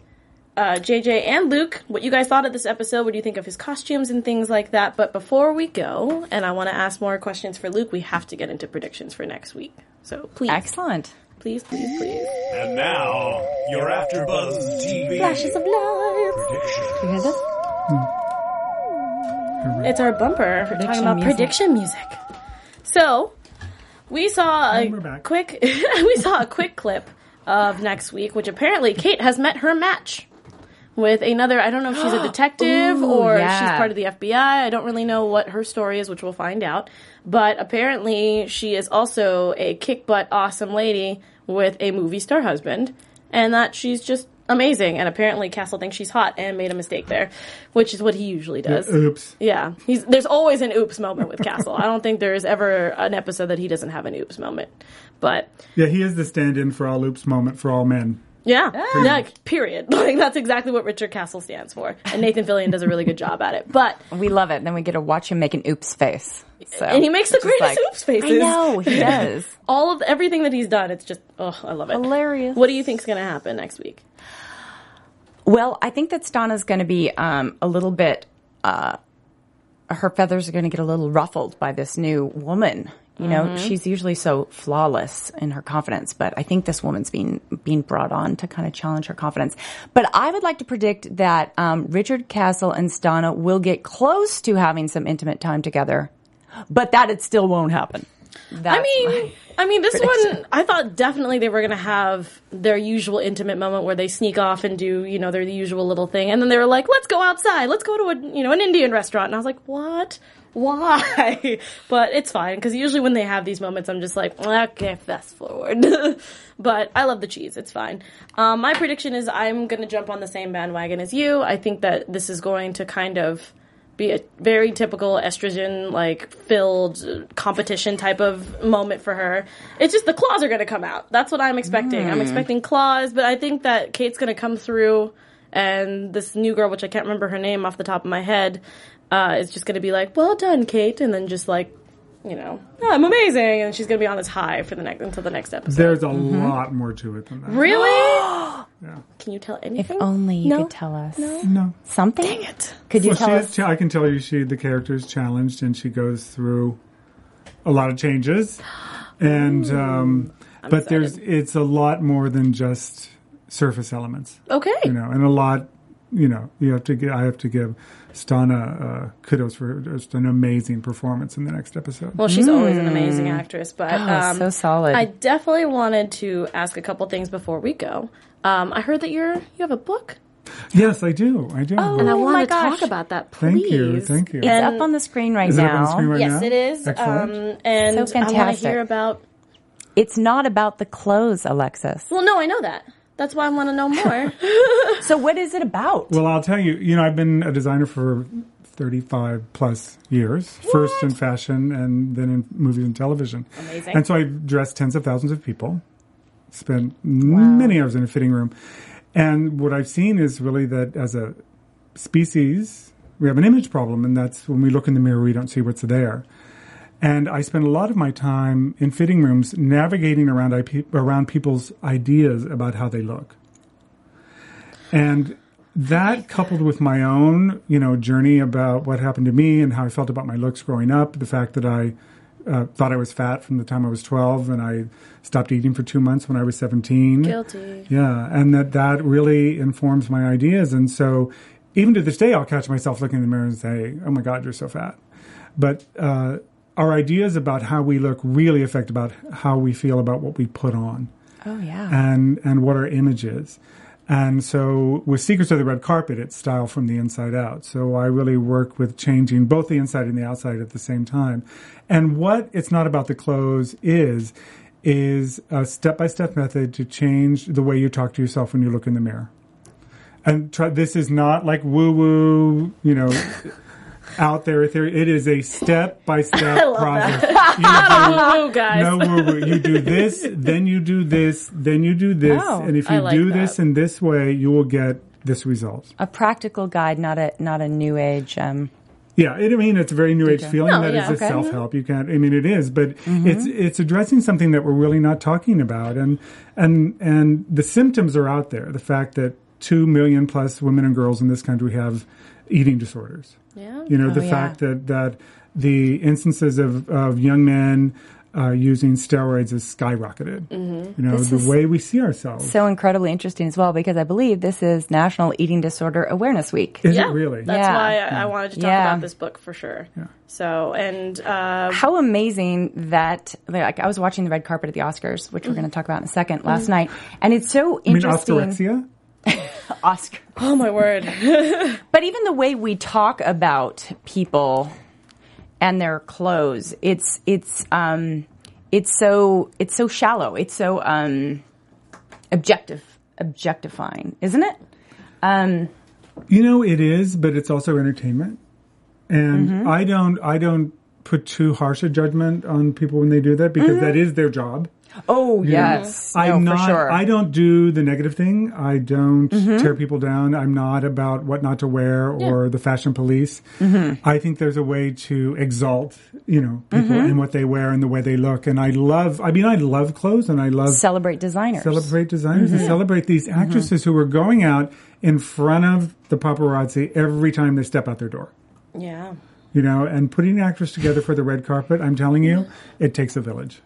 uh, JJ and Luke what you guys thought of this episode. What do you think of his costumes and things like that? But before we go, and I want to ask more questions for Luke, we have to get into predictions for next week. So please, Excellent. Please, please, please. And now, your AfterBuzz TV Flashes of light. prediction. You hear this? Hmm. It's our bumper. We're talking Prediction about music. prediction music. So we saw a And we're back. quick we saw a quick clip of next week, which apparently Kate has met her match with another. I don't know if she's a detective Ooh, or yeah. she's part of the FBI. I don't really know what her story is, which we'll find out. But apparently, she is also a kick butt awesome lady with a movie star husband, and that she's just amazing. And apparently, Castle thinks she's hot and made a mistake there, which is what he usually does. Oops. Yeah, he's there's always an oops moment with Castle. I don't think there's ever an episode that he doesn't have an oops moment. But Yeah, he is the stand-in for all oops moment for all men. Yeah, yeah, period. Like that's exactly what Richard Castle stands for, and Nathan Fillion does a really good job at it. But We love it. Then we get to watch him make an oops face. So, and he makes the greatest like- oops faces. I know he does. all of everything that he's done. It's just oh, I love it. Hilarious. What do you think's going to happen next week? Well, I think that Stana's going to be um, a little bit. Uh, her feathers are going to get a little ruffled by this new woman. You know, Mm-hmm. she's usually so flawless in her confidence, but I think this woman's being being brought on to kind of challenge her confidence. But I would like to predict that um, Richard Castle and Stana will get close to having some intimate time together, but that it still won't happen. That's I mean, I mean, this prediction. one, I thought definitely they were going to have their usual intimate moment where they sneak off and do, you know, their usual little thing, and then they were like, "Let's go outside. Let's go to a, you know, an Indian restaurant." And I was like, "What? Why?" but it's fine because usually when they have these moments, I'm just like, "Okay, fast forward." but I love the cheese. It's fine. Um, my prediction is I'm going to jump on the same bandwagon as you. I think that this is going to kind of be a very typical estrogen like filled uh, competition type of moment for her. It's just the claws are going to come out. That's what I'm expecting. I'm expecting claws, but I think that Kate's going to come through and this new girl, which I can't remember her name off the top of my head, uh, is just going to be like, "Well done, Kate," and then just like you know, "Oh, I'm amazing, and she's gonna be on this high for the next until the next episode. There's a lot more to it than that. really? yeah. Can you tell anything? If only you No? could tell us No. something. Dang it! Could you Well, tell she us? is, I can tell you, she the character is challenged, and she goes through a lot of changes, and um, but there's it's a lot more than just surface elements, Okay. you know, and a lot, you know, you have to give. I have to give Stana uh, kudos for just an amazing performance in the next episode. Well, she's always an amazing actress, but Oh, um, so solid. I definitely wanted to ask a couple things before we go. Um, I heard that you're you have a book, yes, I do. I do. and I Oh want my to talk gosh. about that. Please. Thank you. Thank you. It's And- up on the screen right is it now. up on the screen right Yes, now? it is. Excellent. Um, and So I want to hear about. It's not about the clothes, Alexis. Well, no, I know that. That's why I want to know more. So what is it about? Well, I'll tell you, you know, I've been a designer for 35 plus years, first in fashion and then in movies and television. Amazing. And so I've dressed tens of thousands of people, spent many hours in a fitting room. And what I've seen is really that as a species, we have an image problem, and that's when we look in the mirror, we don't see what's there. And I spend a lot of my time in fitting rooms navigating around IP, around people's ideas about how they look. And that coupled with my own, you know, journey about what happened to me and how I felt about my looks growing up, the fact that I uh, thought I was fat from the time I was 12 and I stopped eating for two months when I was 17. Guilty. Yeah, and that that really informs my ideas. And so, even to this day, I'll catch myself looking in the mirror and say, "Oh my God, you're so fat." But uh, our ideas about how we look really affect about how we feel about what we put on Oh yeah. and and what our image is. And so with Secrets of the Red Carpet, it's style from the inside out. So I really work with changing both the inside and the outside at the same time. And what it's not about the clothes is, is a step by step method to change the way you talk to yourself when you look in the mirror. And try, this is not like woo woo, you know, out there theory. It is a step by step process. You do- guys. no woo woo. You do this, then you do this, then you do this, Oh, and if you like do that. this in this way, you will get this result. a practical guide, not a not a new age. Um, Yeah, it, I mean it's a very new age feeling No, that yeah, is a self help. You can't. I mean it is, but Mm-hmm. it's it's addressing something that we're really not talking about, and and and the symptoms are out there. The fact that two million plus women and girls in this country have eating disorders. Yeah. You know, the Oh, yeah. fact that, that the instances of, of young men uh, using steroids has skyrocketed. Mm-hmm. You know, This the way we see ourselves. so incredibly interesting as well because I believe this is National Eating Disorder Awareness Week. is yeah, it really? That's Yeah. why I, I wanted to talk Yeah. about this book for sure. So, and uh, How amazing that like I was watching the red carpet at the Oscars, which we're going to talk about in a second Mm-hmm. last night, and it's so I mean, interesting. orthorexia? Oscar. oh my word, But even the way we talk about people and their clothes, it's it's um it's so it's so shallow. It's so um objective objectifying, isn't it? Um You know, it is, but it's also entertainment. And Mm-hmm. I don't, I don't put too harsh a judgment on people when they do that because that is their job. Oh you know. Mm-hmm. yes. I'm no, not. for sure. Mm-hmm. I don't do the negative thing. I don't tear people down. I'm not about what not to wear or the fashion police. Mm-hmm. I think there's a way to exalt, you know, people Mm-hmm. and what they wear and the way they look. And I love. I mean, I love clothes and I love celebrate designers. celebrate designers Mm-hmm. and celebrate these actresses who are going out in front of the paparazzi every time they step out their door. yeah. You know, and putting an actress together for the red carpet, I'm telling you, Mm-hmm. it takes a village.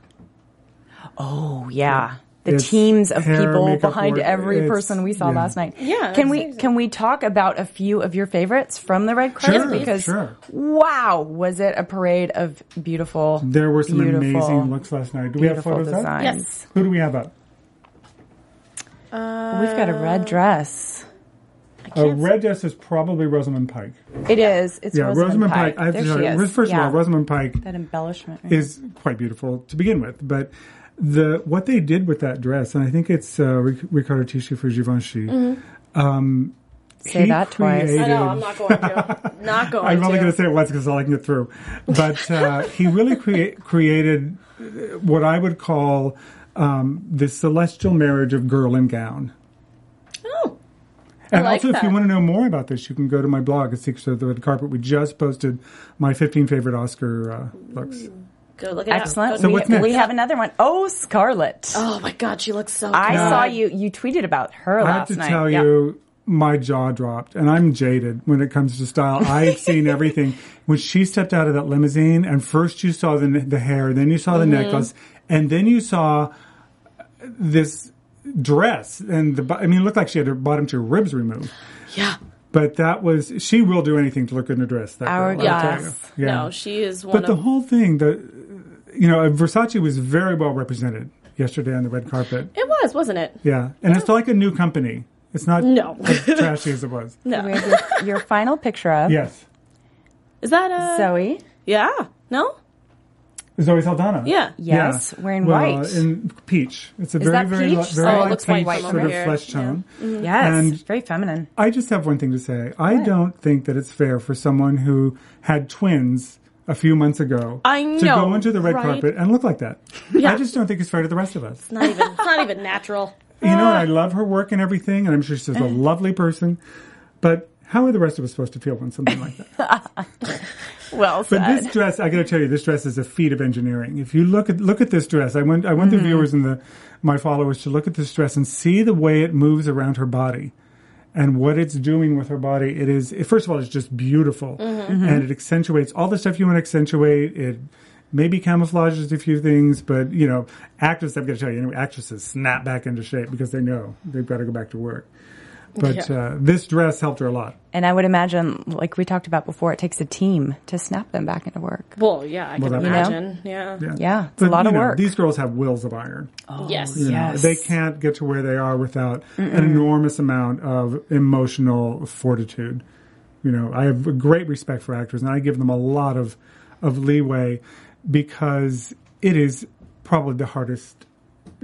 Oh yeah. The It's teams of hair, people makeup behind work. every It's- person we saw yeah. last night. Yeah, Can we amazing. can we talk about a few of your favorites from the red carpet? Sure, because sure. wow, was it a parade of beautiful There were some amazing looks last night. Do we have beautiful photos up? Yes. Who do we have up? We've got a red uh, dress. A red dress is probably Rosamund Pike. It is. It's Yeah, Rosamund, Rosamund Pike. Pike. I have there to tell she you, is. first of Yeah. all, Rosamund Pike that embellishment. right? is quite beautiful to begin with, but the what they did with that dress, and I think it's uh, Ric- Riccardo Tisci for Givenchy. Um, Say he that twice. I know. I'm not going to. Not going I'm only going to say it once because I can get through. But uh, he really crea- created uh, what I would call um, the celestial marriage of girl and gown. Oh, And like also, if you want to know more about this, you can go to my blog at Secrets of the Red Carpet. We just posted my 15 favorite Oscar uh, looks. Go look it up. Excellent. Go So we, what's next? we have another one. Oh, Scarlett. Oh my god, she looks so. I good. saw you. You tweeted about her last time. I have to night. tell Yeah. you, my jaw dropped, and I'm jaded when it comes to style. I've seen everything. When she stepped out of that limousine, and first you saw the the hair, then you saw the Mm-hmm. necklace, and then you saw this dress, and the I mean, it looked like she had her bottom two ribs removed. Yeah. But that was she will do anything to look good in a dress. That Our girl, Yes. Yeah. No, she is one But the whole thing, the you know, Versace was very well represented yesterday on the red carpet. it was, wasn't it? Yeah, and it's like a new company. It's not No. as trashy as it was. We have your, your final picture of Yes, Is that uh Zoe. Yeah. No? Zoe Saldana. Yeah. Yes, Yeah. wearing well, white. in peach. It's a Is very, very, peach? li- very Oh, light looks peach, white sort of here. flesh tone. Yes, And- very feminine. I just have one thing to say. I don't think that it's fair for someone who had twins a few months ago I to know, go into the red right? carpet and look like that. Yeah. I just don't think it's fair to the rest of us. It's Not even. It's not even natural. You know, I love her work and everything, and I'm sure she's a lovely person. But how are the rest of us supposed to feel when something like that? Well said. But this dress, I got to tell you, this dress is a feat of engineering. If you look at look at this dress, I want I want Mm-hmm. the viewers and the my followers to look at this dress and see the way it moves around her body, and what it's doing with her body. It is first of all, it's just beautiful, Mm-hmm. and it accentuates all the stuff you want to accentuate. It maybe camouflages a few things, but you know, actors. I've got to tell you, anyway, actresses snap back into shape because they know they've got to go back to work. But Yeah. uh, this dress helped her a lot. and I would imagine, like we talked about before, it takes a team to snap them back into work. Well, yeah, I can that- imagine. Yeah. Yeah, it's a lot of know, work. These girls have wills of iron. Yes. You know, Yes. they can't get to where they are without an enormous amount of emotional fortitude. You know, I have a great respect for actors, and I give them a lot of of leeway because it is probably the hardest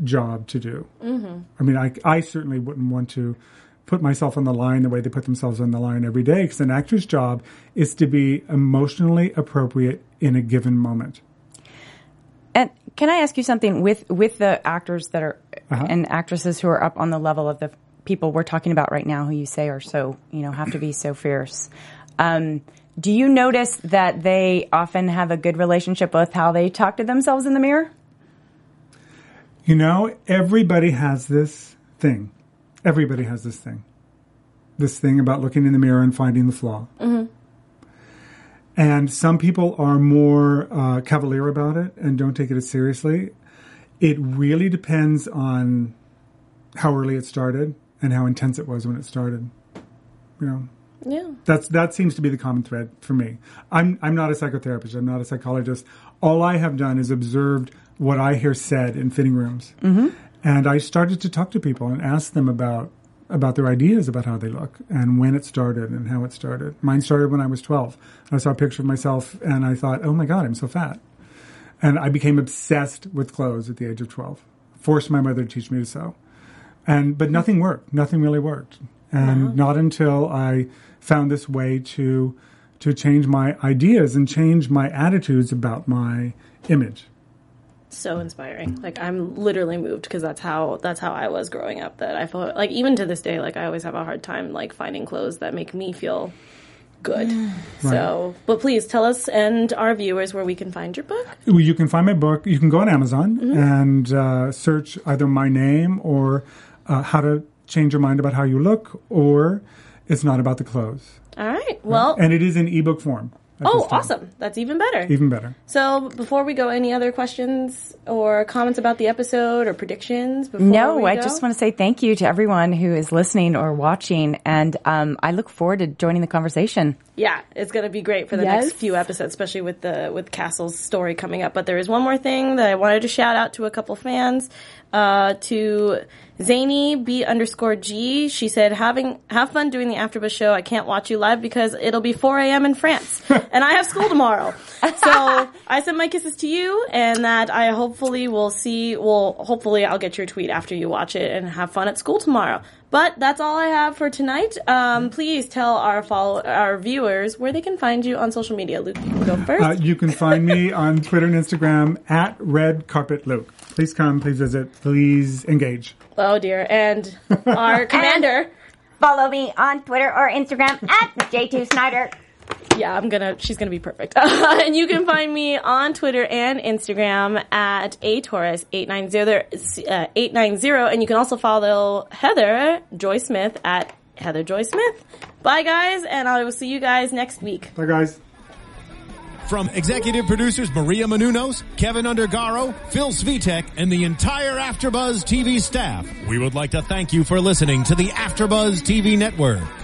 job to do. Mm-hmm. I mean, I I certainly wouldn't want to put myself on the line the way they put themselves on the line every day because an actor's job is to be emotionally appropriate in a given moment. And can I ask you something with with the actors that are Uh-huh. and actresses who are up on the level of the people we're talking about right now, who you say are so you know have to be so fierce? Um, do you notice that they often have a good relationship with how they talk to themselves in the mirror? You know, everybody has this thing. Everybody has this thing. This thing about looking in the mirror and finding the flaw. And some people are more uh, cavalier about it and don't take it as seriously. It really depends on how early it started and how intense it was when it started. You know, Yeah. that's that seems to be the common thread for me. I'm I'm not a psychotherapist. I'm not a psychologist. All I have done is observed what I hear said in fitting rooms, mm-hmm. And I started to talk to people and ask them about about their ideas about how they look and when it started and how it started. Mine started when I was 12. I saw a picture of myself and I thought, "Oh my God, I'm so fat," and I became obsessed with clothes at the age of 12. Forced my mother to teach me to sew and but nothing worked. Nothing really worked, and uh-huh. not until I found this way to to change my ideas and change my attitudes about my image. So inspiring. Like I'm literally moved because that's how that's how I was growing up. That I felt like even to this day, like I always have a hard time like finding clothes that make me feel good. So, but please tell us and our viewers where we can find your book. Well, You can find my book. You can go on Amazon and uh, search either my name or uh, how to change your mind about how you look, or it's not about the clothes. All right. Well, And it is in ebook form. At oh, awesome. That's even better. Even better. So, before we go, any other questions or comments about the episode or predictions? Before No, we I go? just want to say thank you to everyone who is listening or watching, and um, I look forward to joining the conversation. Yeah, it's going to be great for the Yes. next few episodes, especially with the with Castle's story coming up. But there is one more thing that I wanted to shout out to a couple fans. Uh, to Zany B underscore G, she said, "Having have fun doing the AfterBuzz show. I can't watch you live because it'll be 4 a.m. in France, and I have school tomorrow. So I send my kisses to you, and that I hopefully will see. Well, hopefully I'll get your tweet after you watch it and have fun at school tomorrow. But that's all I have for tonight. Um, please tell our follow our viewers where they can find you on social media. Luke, you can go first. Uh, you can find me on Twitter and Instagram at Red Carpet Luke. Please come, please visit, please engage. oh dear, and our commander. Follow me on Twitter or Instagram at J2 Snyder. Yeah, I'm gonna. She's gonna be perfect. and you can find me on Twitter and Instagram at ATorres eight nine zero uh, eight nine zero, and you can also follow Heather Joy Smith at Heather Joy Smith. Bye, guys, and I will see you guys next week. Bye, guys. From executive producers Maria Menounos, Kevin Undergaro, Phil Svitek, and the entire AfterBuzz TV staff, we would like to thank you for listening to the AfterBuzz TV network.